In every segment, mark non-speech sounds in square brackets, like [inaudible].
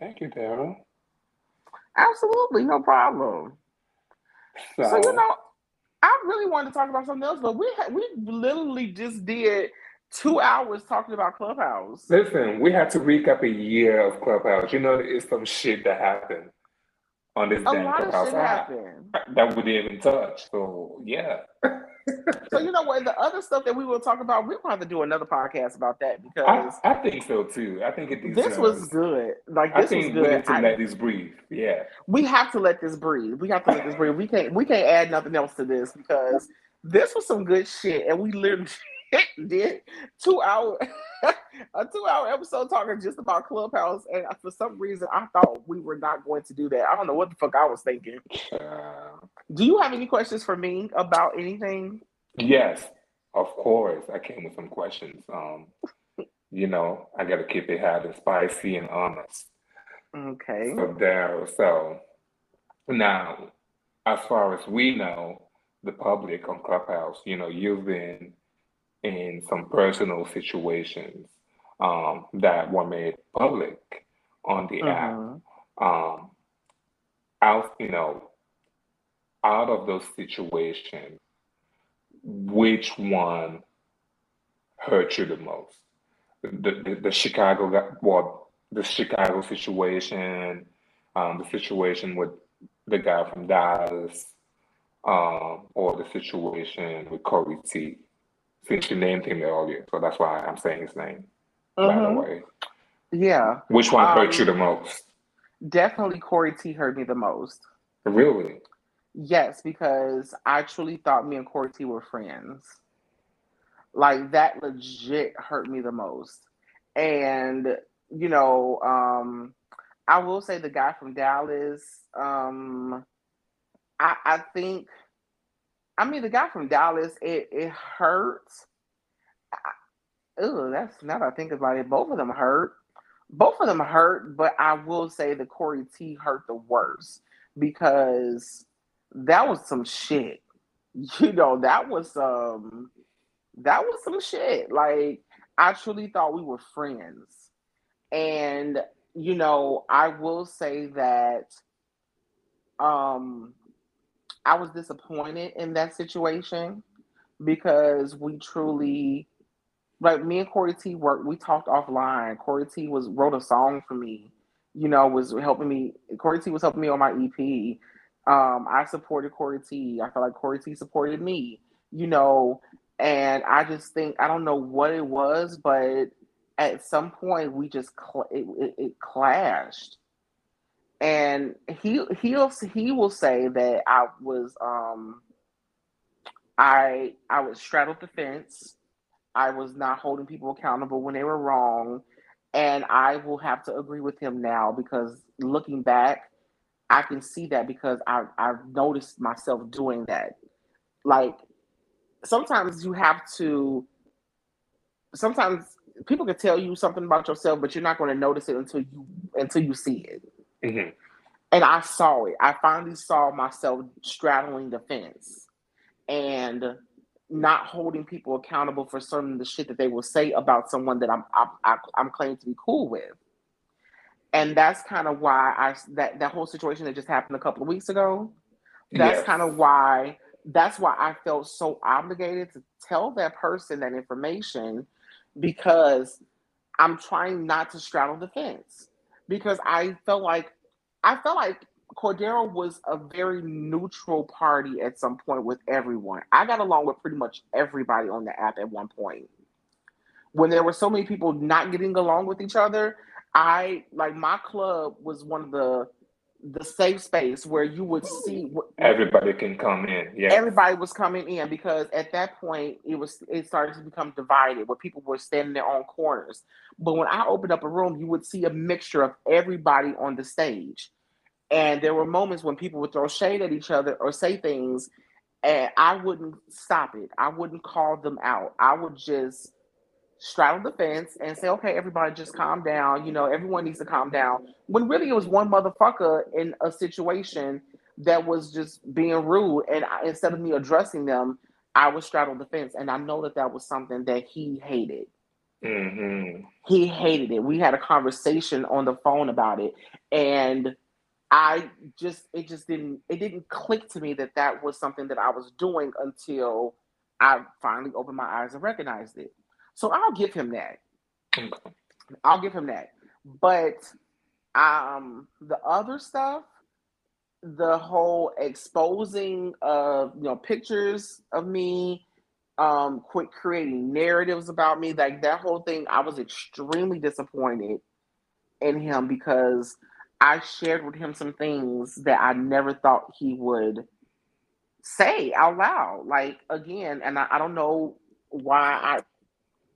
Thank you, Daro. Absolutely, no problem. So, so, you know, I really wanted to talk about something else, but we had, we literally just did two hours talking about Clubhouse. Listen, we had to recap a year of Clubhouse. You know, it's some shit that happened on this a damn lot Clubhouse. Of shit happened. That we didn't even touch. So yeah. [laughs] [laughs] so you know what? The other stuff that we will talk about, we'll have to do another podcast about that because I, I think so too. I think it. This was good. Like this I think was good. We need to I, let this breathe. Yeah. We have to let this breathe. We have to let this breathe. We can't. We can't add nothing else to this because this was some good shit, and we literally [laughs] did two hour [laughs] a two hour episode talking just about Clubhouse, and for some reason I thought we were not going to do that. I don't know what the fuck I was thinking. Uh, do you have any questions for me about anything? Yes, of course. I came with some questions. Um, you know, I got to keep it hot and spicy and honest. Okay. So there. So now, as far as we know, the public on Clubhouse, you know, you've been in some personal situations um, that were made public on the mm-hmm. app. Um, out, you know, out of those situations, which one hurt you the most? The the, the Chicago, well, the Chicago situation, um, the situation with the guy from Dallas, um, or the situation with Corey T since you named him earlier, so that's why I'm saying his name. Mm-hmm. By the mm-hmm. way, yeah. Which one um, hurt you the most? Definitely, Corey T hurt me the most. Really? Yes, because I truly thought me and Corey T were friends. Like that legit hurt me the most. And you know, um, I will say the guy from Dallas, um, I, I think I mean, the guy from Dallas, it it hurts. Oh, that's now that I think about it, both of them hurt. Both of them hurt, but I will say the Corey T hurt the worst because that was some shit. [laughs] You know, that was um that was some shit. Like I truly thought we were friends. And you know, I will say that um I was disappointed in that situation because we truly like me and Corey T worked, we talked offline. Corey T was wrote a song for me, you know, was helping me. Corey T was helping me on my EP. Um, I supported Corey T. I felt like Corey T supported me, you know, and I just think I don't know what it was, but at some point we just cl- it, it, it clashed and he he'll he will say that I was um I I was straddled the fence. I was not holding people accountable when they were wrong. And I will have to agree with him now because looking back, I can see that because I, I've noticed myself doing that. Like sometimes you have to, sometimes people can tell you something about yourself, but you're not going to notice it until you until you see it. Mm-hmm. And I saw it. I finally saw myself straddling the fence and not holding people accountable for certain of the shit that they will say about someone that I'm I, am claiming to be cool with. And that's kind of why I that that whole situation that just happened a couple of weeks ago. That's yes. kind of why that's why I felt so obligated to tell that person that information because I'm trying not to straddle the fence because I felt like I felt like Cordero was a very neutral party at some point with everyone. I got along with pretty much everybody on the app at one point. When there were so many people not getting along with each other, I like my club was one of the the safe space where you would see everybody can come in. Yeah, everybody was coming in because at that point it was it started to become divided where people were standing their own corners. But when I opened up a room, you would see a mixture of everybody on the stage. And there were moments when people would throw shade at each other or say things, and I wouldn't stop it. I wouldn't call them out. I would just straddle the fence and say, okay, everybody just calm down. You know, everyone needs to calm down. When really it was one motherfucker in a situation that was just being rude. And I, instead of me addressing them, I would straddle the fence. And I know that that was something that he hated. Mm-hmm. He hated it. We had a conversation on the phone about it, and I just it just didn't it didn't click to me that that was something that I was doing until I finally opened my eyes and recognized it. So I'll give him that. I'll give him that. But um the other stuff, the whole exposing of you know pictures of me, um, quit creating narratives about me, like that whole thing, I was extremely disappointed in him because I shared with him some things that I never thought he would say out loud. Like again, and I, I don't know why I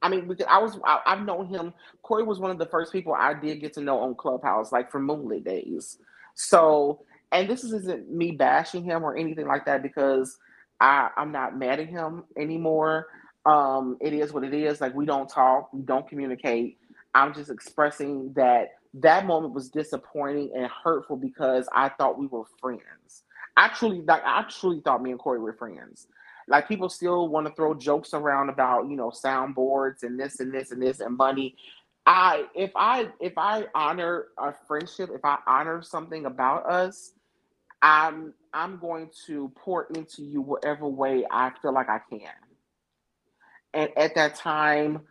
I mean, because I was I, have known him. Corey was one of the first people I did get to know on Clubhouse, like from Moonlit days. So, and this isn't me bashing him or anything like that because I I'm not mad at him anymore. Um, it is what it is. Like we don't talk, we don't communicate. I'm just expressing that that moment was disappointing and hurtful because I thought we were friends. I truly like I truly thought me and Corey were friends. Like people still want to throw jokes around about, you know, soundboards and this and this and this and money. I if I if I honor a friendship, if I honor something about us, I'm I'm going to pour into you whatever way I feel like I can. And at that time,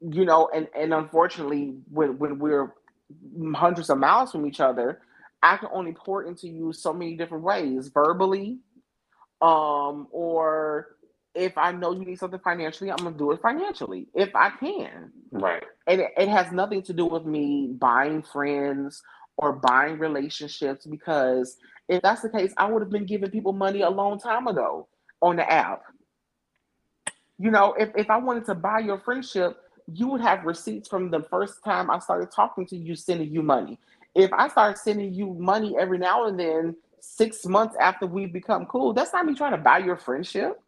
you know, and and unfortunately, when when we're hundreds of miles from each other, I can only pour into you so many different ways, verbally, um, or if I know you need something financially, I'm gonna do it financially if I can. Right. And it, it has nothing to do with me buying friends or buying relationships because if that's the case, I would have been giving people money a long time ago on the app. You know, if, if I wanted to buy your friendship, you would have receipts from the first time I started talking to you, sending you money. If I start sending you money every now and then, six months after we become cool, that's not me trying to buy your friendship.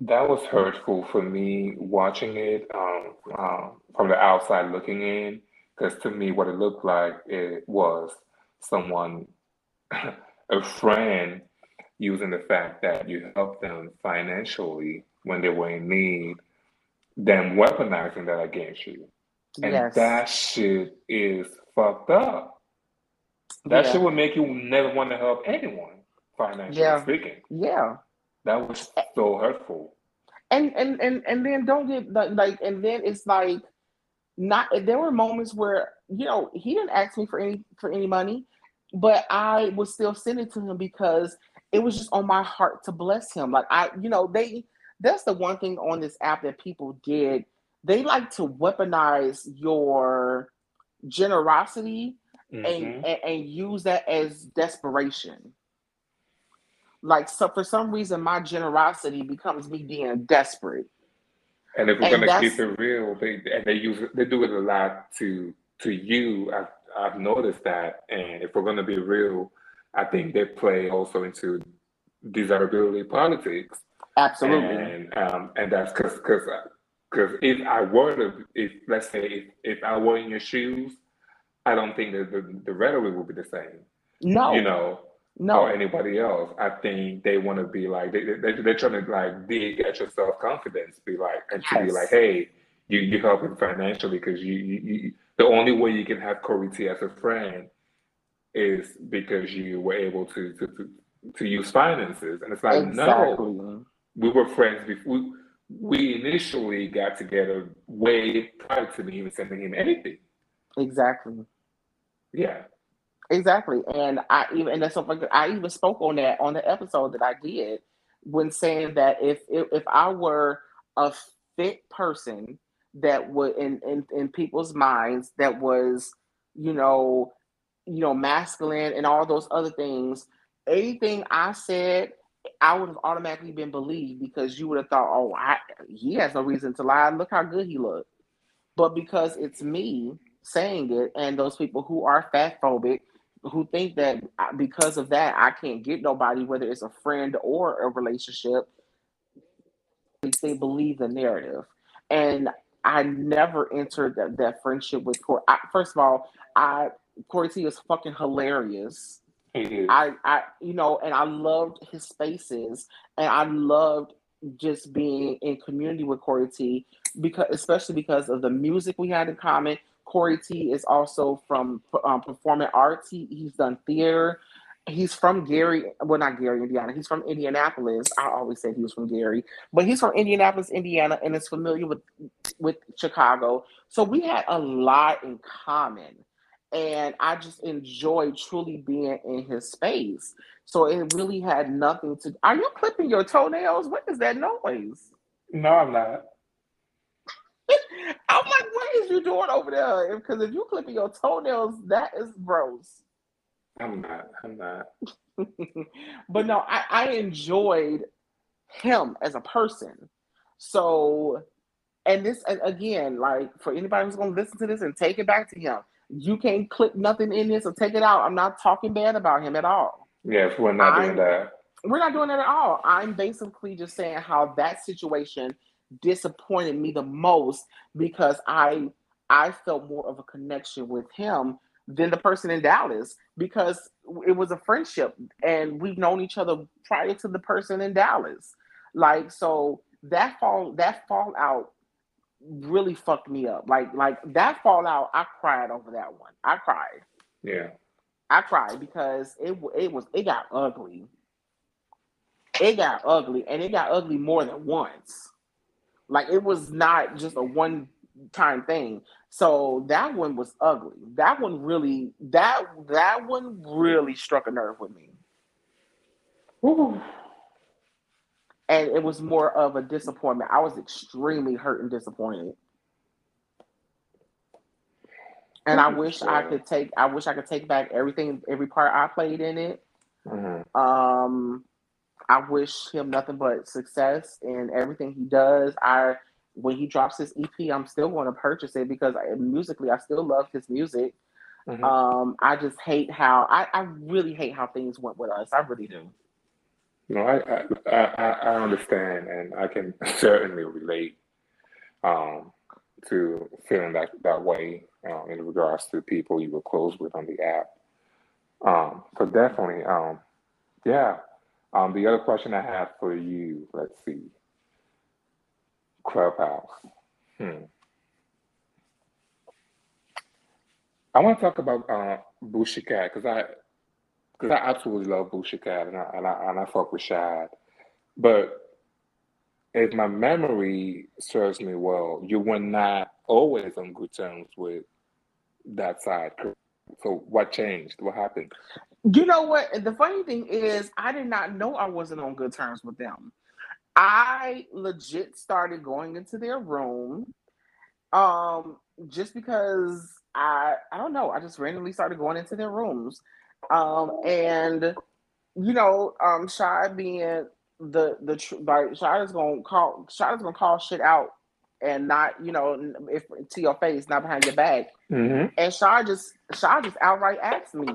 That was hurtful for me watching it um, um, from the outside looking in, because to me, what it looked like it was someone, [laughs] a friend, using the fact that you helped them financially when they were in need them weaponizing that against you. And yes. that shit is fucked up. That yeah. shit would make you never want to help anyone, financially yeah. speaking. Yeah. That was eh. so hurtful. And and and and then don't get like and then it's like not there were moments where you know he didn't ask me for any for any money, but I was still sending to him because it was just on my heart to bless him. Like I, you know, they that's the one thing on this app that people did. They like to weaponize your generosity mm-hmm. and, and, and use that as desperation. Like so, for some reason, my generosity becomes me being desperate. And if we're and gonna keep it real, they and they use they do it a lot to to you. I've I've noticed that, and if we're gonna be real, I think they play also into desirability politics Absolutely. And um, and that's because because because if I were to if let's say if, if I were in your shoes, I don't think that the, the rhetoric will be the same. No. You know. No. Or anybody else. I think they want to be like they, they they're trying to like dig at your self confidence, be like and to yes. be like, hey, you you helping financially because you, you, you the only way you can have Corey T as a friend is because you were able to to, to, to use finances. And it's like, exactly. no, we were friends before. We, we initially got together way prior to me even sending him anything. Exactly. Yeah. Exactly, and I even and that's something I even spoke on that on the episode that I did when saying that if if, if I were a fit person that would in, in in people's minds that was you know you know masculine and all those other things anything I said I would have automatically been believed because you would have thought, oh, I, he has no reason to lie. Look how good he looked. But because it's me saying it, and those people who are fat phobic, who think that uh, because of that, I can't get nobody, whether it's a friend or a relationship, they believe the narrative. And I never entered that, that friendship with Corey. I, first of all, I Corey T is fucking hilarious. I, I, you know, and I loved his spaces, and I loved just being in community with Corey T because especially because of the music we had in common. Corey T is also from um, performing arts. He, he's done theater. He's from Gary, well, not Gary, Indiana. He's from Indianapolis. I always said he was from Gary, but he's from Indianapolis, Indiana, and is familiar with with Chicago. So we had a lot in common, and I just enjoyed truly being in his space. So it really had nothing to. Are you clipping your toenails? What is that noise? No, I'm not. I'm like, what is you doing over there? Because if you clipping your toenails, that is gross. I'm not. I'm not. [laughs] but no, I, I enjoyed him as a person. So, and this again, like for anybody who's going to listen to this and take it back to him, you can't clip nothing in this or take it out. I'm not talking bad about him at all. Yes, we're not I'm, doing that. We're not doing that at all. I'm basically just saying how that situation disappointed me the most because I I felt more of a connection with him than the person in Dallas because it was a friendship and we've known each other prior to the person in Dallas. Like so that fall that fallout really fucked me up. Like like that fallout, I cried over that one. I cried. Yeah. I cried because it it was it got ugly. It got ugly and it got ugly more than once. Like it was not just a one time thing. So that one was ugly. That one really that that one really struck a nerve with me. Ooh. And it was more of a disappointment. I was extremely hurt and disappointed. And I wish I could take I wish I could take back everything every part I played in it. Mm-hmm. Um I wish him nothing but success in everything he does. I when he drops his EP, I'm still going to purchase it because I, musically, I still love his music. Mm-hmm. Um, I just hate how I, I really hate how things went with us. I really do. No, I I, I, I understand, and I can [laughs] certainly relate um, to feeling that that way um, in regards to people you were close with on the app. Um, so definitely, um, yeah. Um, the other question I have for you, let's see. Clubhouse. Hmm. I want to talk about uh, Boosie Cat because I because I absolutely love Boosie Cat and I, and I and I fuck with Shad, but if my memory serves me well, you were not always on good terms with that side. So what changed? What happened? You know what? The funny thing is, I did not know I wasn't on good terms with them. I legit started going into their room um just because I I don't know, I just randomly started going into their rooms. Um and you know, um Shy being the the like Shy is gonna call Shy is gonna call shit out and not you know if to your face, not behind your back. Mm-hmm. And Shy just Shy just outright asked me,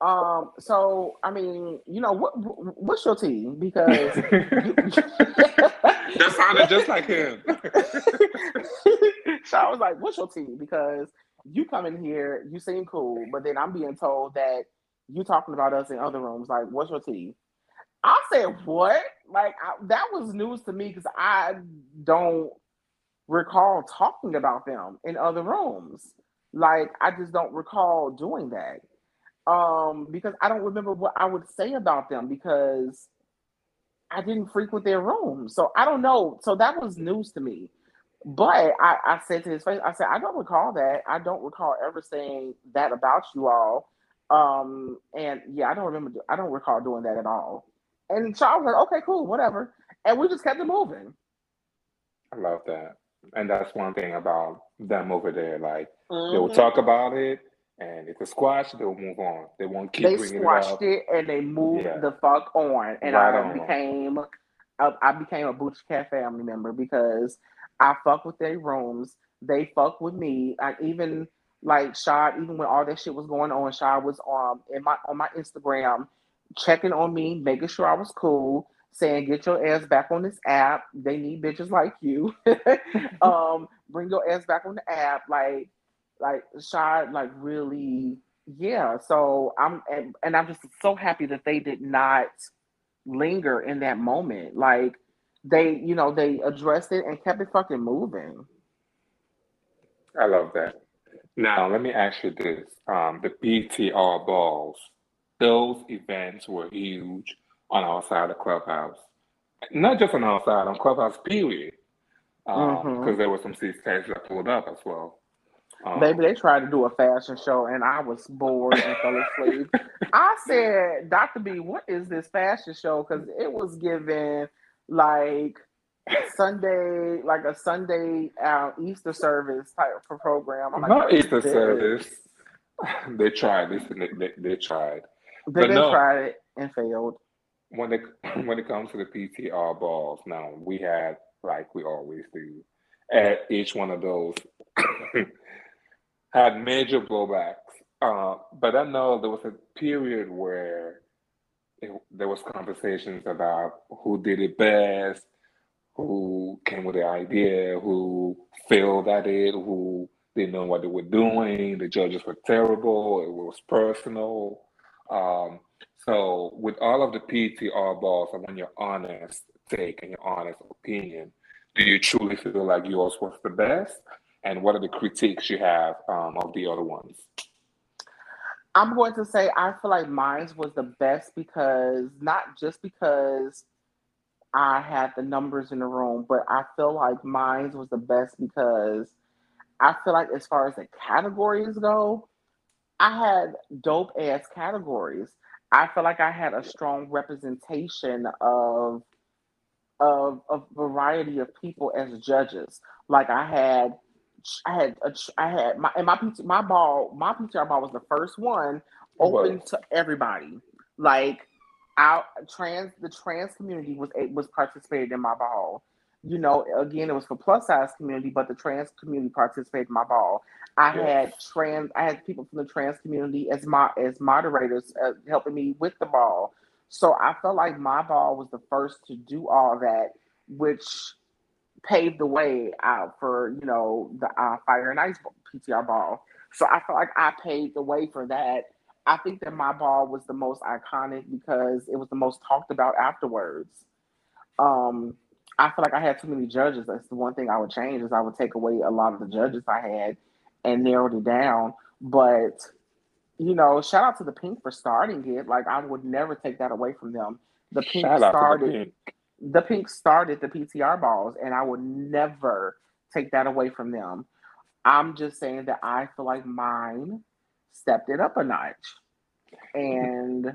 um, so I mean, you know, what what's your team? Because [laughs] that sounded just like him. [laughs] so I was like, "What's your team?" Because you come in here, you seem cool, but then I'm being told that you talking about us in other rooms. Like, what's your team? I said, "What?" Like I, that was news to me because I don't recall talking about them in other rooms. Like I just don't recall doing that um, because I don't remember what I would say about them because I didn't frequent their room. So I don't know. So that was news to me. But I, I said to his face, I said, I don't recall that. I don't recall ever saying that about you all. Um, and yeah, I don't remember. I don't recall doing that at all. And so I was like, okay, cool, whatever. And we just kept it moving. I love that. And that's one thing about them over there. Like mm-hmm. they will talk about it, and if it's squashed, they'll move on. They won't keep. They squashed it, it, and they moved yeah. the fuck on. And right I on. became, I became a Butch Cat family member because I fuck with their rooms. They fuck with me. I even like Shad, even when all that shit was going on, Shad was um in my on my Instagram checking on me, making sure I was cool, saying get your ass back on this app. They need bitches like you. [laughs] [laughs] um, bring your ass back on the app. Like like Shad like really yeah so i'm and, and i'm just so happy that they did not linger in that moment like they, you know, they addressed it and kept it fucking moving. I love that. Now, let me ask you this. Um, the PTR balls, those events were huge on our side of Clubhouse. Not just on our side, on Clubhouse, period. Because um, mm-hmm. there were some seats that pulled up as well. Um, Baby, they tried to do a fashion show and I was bored and fell asleep. I [laughs] said, Dr. B, what is this fashion show? Because it was given like Sunday, like a Sunday uh, Easter service type of program. I'm like, Not Easter service. [sighs] they tried this. They, they, they tried. They, they no, tried it and failed. When it [laughs] when it comes to the PTR balls, now we had like we always do at each one of those [coughs] had major blowbacks. Uh, but I know there was a period where it, there was conversations about who did it best, who came with the idea, who failed at it, who didn't know what they were doing. The judges were terrible. It was personal. Um, so, with all of the PTR balls, I want your honest take and your honest opinion. Do you truly feel like yours was the best? And what are the critiques you have um, of the other ones? I'm going to say I feel like mine was the best because not just because I had the numbers in the room, but I feel like mine was the best because I feel like as far as the categories go, I had dope ass categories. I feel like I had a strong representation of of a variety of people as judges. Like I had I had a, I had my and my my ball my PTR ball was the first one open to everybody. Like out trans the trans community was was participated in my ball. You know, again, it was for plus size community, but the trans community participated in my ball. I yes. had trans, I had people from the trans community as my as moderators uh, helping me with the ball. So I felt like my ball was the first to do all that, which paved the way out for you know the uh, fire and ice PTR ball. So I felt like I paved the way for that I think that my ball was the most iconic because it was the most talked about afterwards. Um, I feel like I had too many judges. That's the one thing I would change is I would take away a lot of the judges I had and narrowed it down. But you know, shout out to the Pink for starting it. Like I would never take that away from them. The Pink shout started pink. The pink started the PTR balls, and I would never take that away from them. I'm just saying that I feel like mine stepped it up a notch. And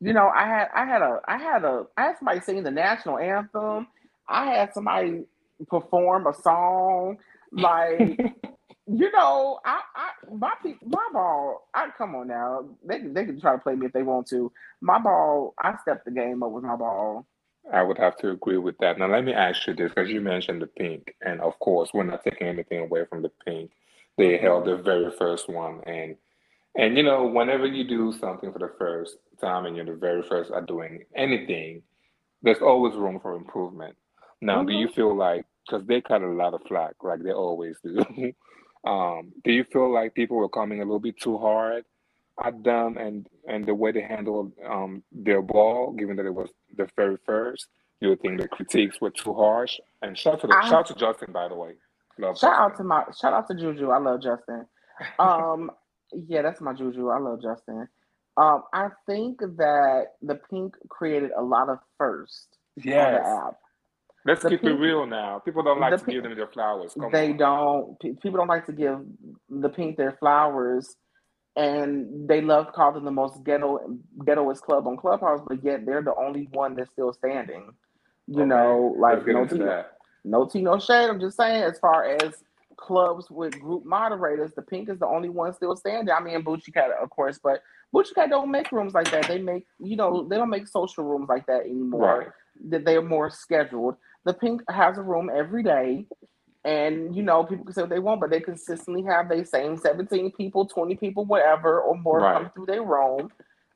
you know, I had I had a I had a I had somebody sing the national anthem. I had somebody perform a song like [laughs] you know, I, I my my ball. I come on now. They they can try to play me if they want to. My ball. I stepped the game up with my ball. I would have to agree with that. Now let me ask you this, because you mentioned the pink, and of course, we're not taking anything away from the pink. They held the very first one, and and you know, whenever you do something for the first time and you're the very first at doing anything, there's always room for improvement. Now, mm-hmm. do you mm-hmm. feel like because they cut a lot of flack, like they always do? [laughs] um, do you feel like people were coming a little bit too hard at them and and the way they handled um, their ball, given that it was the very first? You would think the critiques were too harsh? And shout to the, I, shout to Justin, by the way. Love shout Justin. out to my shout out to Juju. I love Justin. [laughs] Um, yeah, that's my juju. I love Justin. Um, I think that the Pink created a lot of first yes. on the app. Let's the keep pink, it real now. People don't like to pink, give them their flowers. Come they on. don't. People don't like to give the Pink their flowers, and they love calling the most ghetto ghettoest club on Clubhouse, but yet they're the only one that's still standing. You okay. know, like no tea, no tea, no shade. I'm just saying, as far as clubs with group moderators, the Pink is the only one still standing. I mean, Bucci Cat, of course, but Bucci Cat don't make rooms like that. They make, you know, they don't make social rooms like that anymore. That they are more scheduled. The Pink has a room every day, and you know, people can say what they want, but they consistently have the same seventeen people, twenty people, whatever, or more right. come through their room.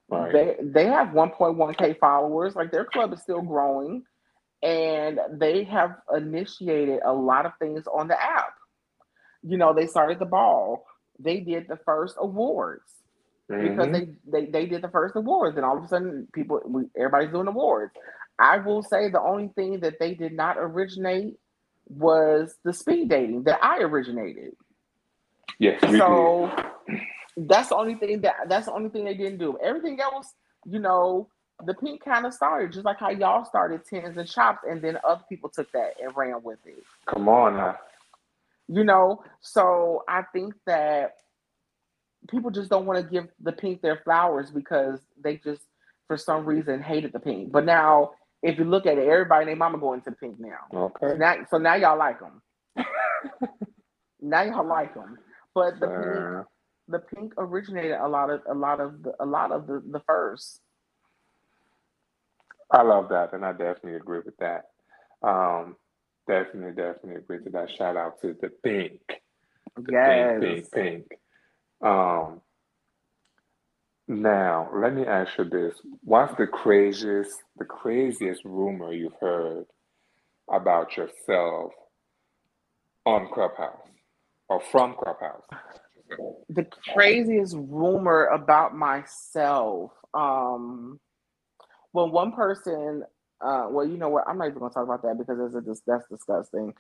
Right. They they have 1.1k followers. Like their club is still growing, and they have initiated a lot of things on the app you know, they started the ball. They did the first awards. mm-hmm. because they, they they did the first awards, and all of a sudden people everybody's doing awards. I will say the only thing that they did not originate was the speed dating that I originated. Yes, so did. that's the only thing that that's the only thing they didn't do. Everything else, you know, the pink kind of started just like how y'all started tins and chops, and then other people took that and ran with it. Come on now. You know, so I think that people just don't want to give the pink their flowers because they just for some reason hated the pink. But now if you look at it, everybody named Mama going to pink now. Okay. So now, so now y'all like them. [laughs] now y'all like them. But the uh, pink, the pink originated a lot of a lot of the, a lot of the the first. I love that, and I definitely agree with that. Um, definitely, definitely agree to that. Shout out to the pink. The yes. Pink, pink, pink. Um, now, let me ask you this. What's the craziest, the craziest rumor you've heard about yourself on Clubhouse or from Clubhouse? The craziest rumor about myself. Um, well, one person, uh, well, you know what? I'm not even gonna talk about that because that's a, that's disgusting.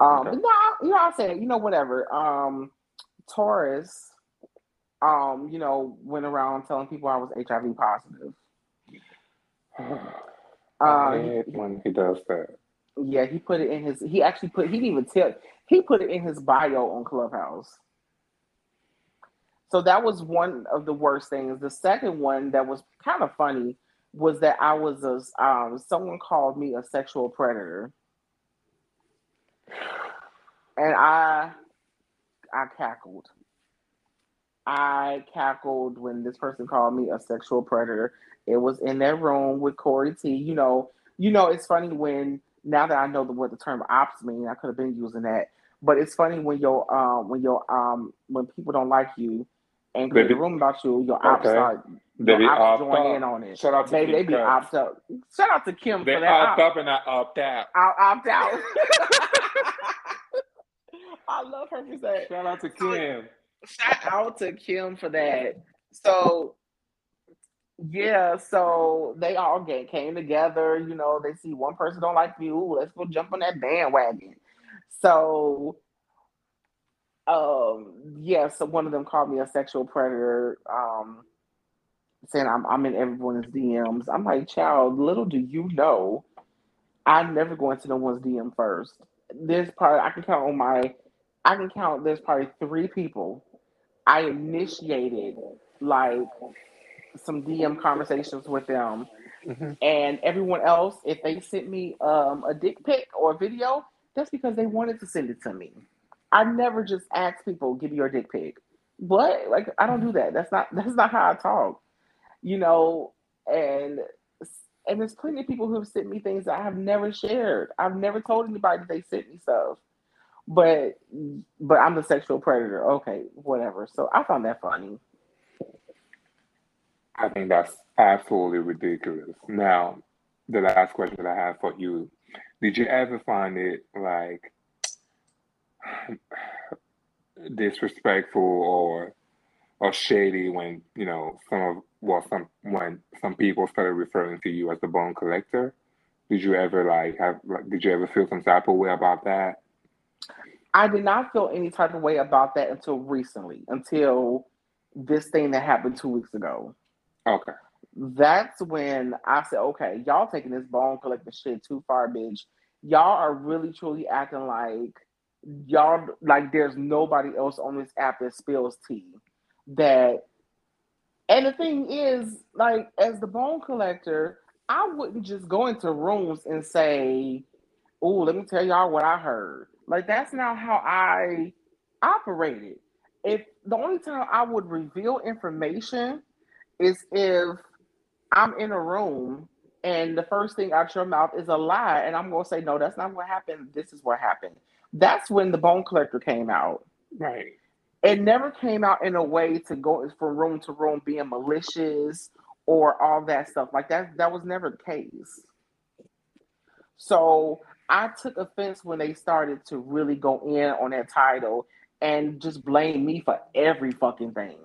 Um, okay. no, you know, I'll say it. You know, whatever. Um, Taurus um, you know, went around telling people I was HIV positive. [sighs] Uh, when he does that. Yeah, he put it in his. He actually put. He didn't even tell. He put it in his bio on Clubhouse. So that was one of the worst things. The second one that was kind of funny was that I was a. Um, someone called me a sexual predator, and I, I cackled. I cackled when this person called me a sexual predator. It was in that room with Corey T. You know, you know, it's funny when now that I know the, what the term ops mean, I could have been using that. But it's funny when your um when your um when people don't like you and create a room about you, your ops okay. start they your ops join in on it. Shout out to Baby, Kim they be opt up. Shout out to Kim they for that. opt up and I opt out. I'll opt out. [laughs] I love her for that. Shout out to Kim shout out to Kim for that. So yeah, so they all get came together. You know, they see one person don't like you. Let's go jump on that bandwagon. So, um, yeah. So one of them called me a sexual predator. Um, saying I'm I'm in everyone's DMs. I'm like, child, little do you know, I never go into no one's DM first. There's probably I can count on my, I can count. There's probably three people I initiated like some DM conversations with them. Mm-hmm. And everyone else, if they sent me um, a dick pic or a video, that's because they wanted to send it to me. I never just ask people, give me your dick pic. What? Like I don't do that. That's not [laughs] that's not how I talk. You know, and and there's plenty of people who have sent me things that I have never shared. I've never told anybody that they sent me stuff but but I'm the sexual predator. Okay, whatever. So I found that funny. I think that's absolutely ridiculous. Now, the last question that I have for you: Did you ever find it like [sighs] disrespectful or or shady when you know some of well some when some people started referring to you as the bone collector? Did you ever like have? like, Did you ever feel some type of way about that? I did not feel any type of way about that until recently, until this thing that happened two weeks ago. Okay. That's when I said, okay, y'all taking this bone collecting shit too far, bitch. Y'all are really truly acting like y'all like there's nobody else on this app that spills tea. That and the thing is, like, as the bone collector, I wouldn't just go into rooms and say, Oh, let me tell y'all what I heard. Like that's not how I operated. If the only time I would reveal information is if I'm in a room and the first thing out your mouth is a lie, and I'm gonna say, no, that's not what happened. This is what happened. That's when the bone collector came out. Right. It never came out in a way to go from room to room being malicious or all that stuff. Like that, that was never the case. So I took offense when they started to really go in on that title and just blame me for every fucking thing.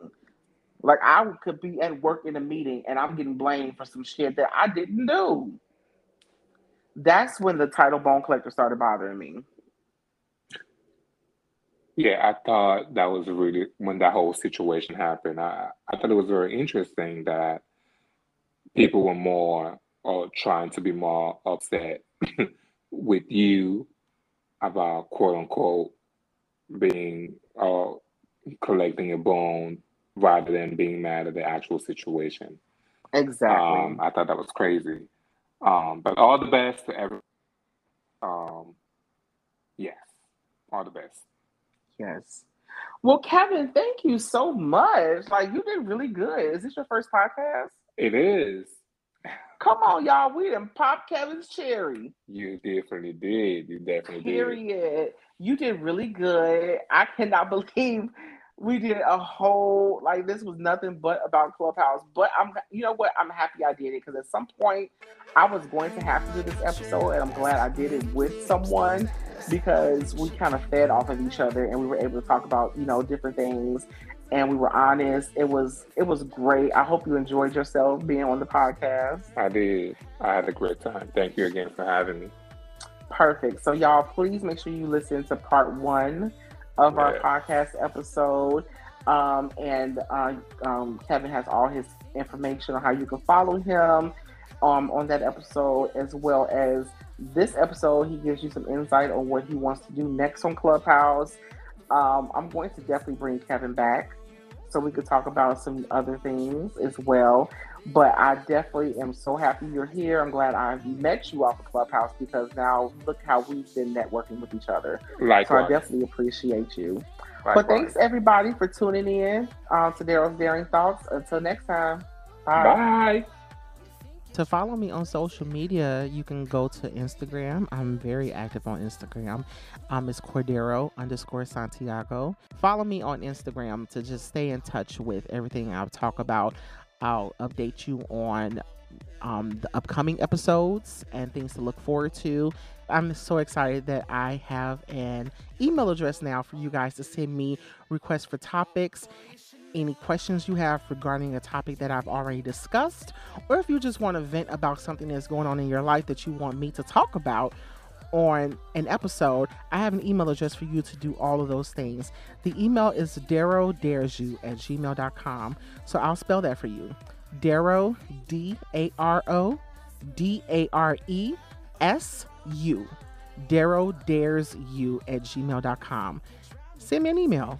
Like I could be at work in a meeting and I'm getting blamed for some shit that I didn't do. That's when the title bone collector started bothering me. Yeah, I thought that was really when that whole situation happened. I, I thought it was very interesting that people were more or trying to be more upset [laughs] with you about quote unquote being uh, collecting a bone rather than being mad at the actual situation. Exactly. Um, I thought that was crazy. Um, but all the best to everyone. Um, yes, all the best. Yes. Well, Kevin, thank you so much. Like you did really good. Is this your first podcast? It is. Come on, y'all. We didn't pop Kevin's cherry. You definitely did. You definitely Period. did. You did really good. I cannot [laughs] believe we did a whole like this was nothing but about Clubhouse. But I'm you know what? I'm happy I did it because at some point I was going to have to do this episode and I'm glad I did it with someone because we kind of fed off of each other and we were able to talk about, you know, different things and we were honest. It was it was great. I hope you enjoyed yourself being on the podcast. I did. I had a great time. Thank you again for having me. Perfect. So y'all please make sure you listen to part one of our podcast episode. Um, and uh, um, Kevin has all his information on how you can follow him um, on that episode, as well as this episode. He gives you some insight on what he wants to do next on Clubhouse. Um, I'm going to definitely bring Kevin back so we could talk about some other things as well. But I definitely am so happy you're here. I'm glad I met you off of Clubhouse because now look how we've been networking with each other. Likewise. So I definitely appreciate you. Likewise. But thanks everybody for tuning in uh, to Daro's Daring Thoughts. Until next time. Bye. Bye. To follow me on social media, you can go to Instagram. I'm very active on Instagram. Um, it's Cordero underscore Santiago. Follow me on Instagram to just stay in touch with everything I'll talk about. I'll update you on um, the upcoming episodes and things to look forward to. I'm so excited that I have an email address now for you guys to send me requests for topics any questions you have regarding a topic that I've already discussed, or if you just want to vent about something that's going on in your life that you want me to talk about on an episode, I have an email address for you to do all of those things. The email is Daro Dares You at gmail.com. So I'll spell that for you. Daro, D A R O D A R E S U. Daro Dares You at gmail.com. Send me an email.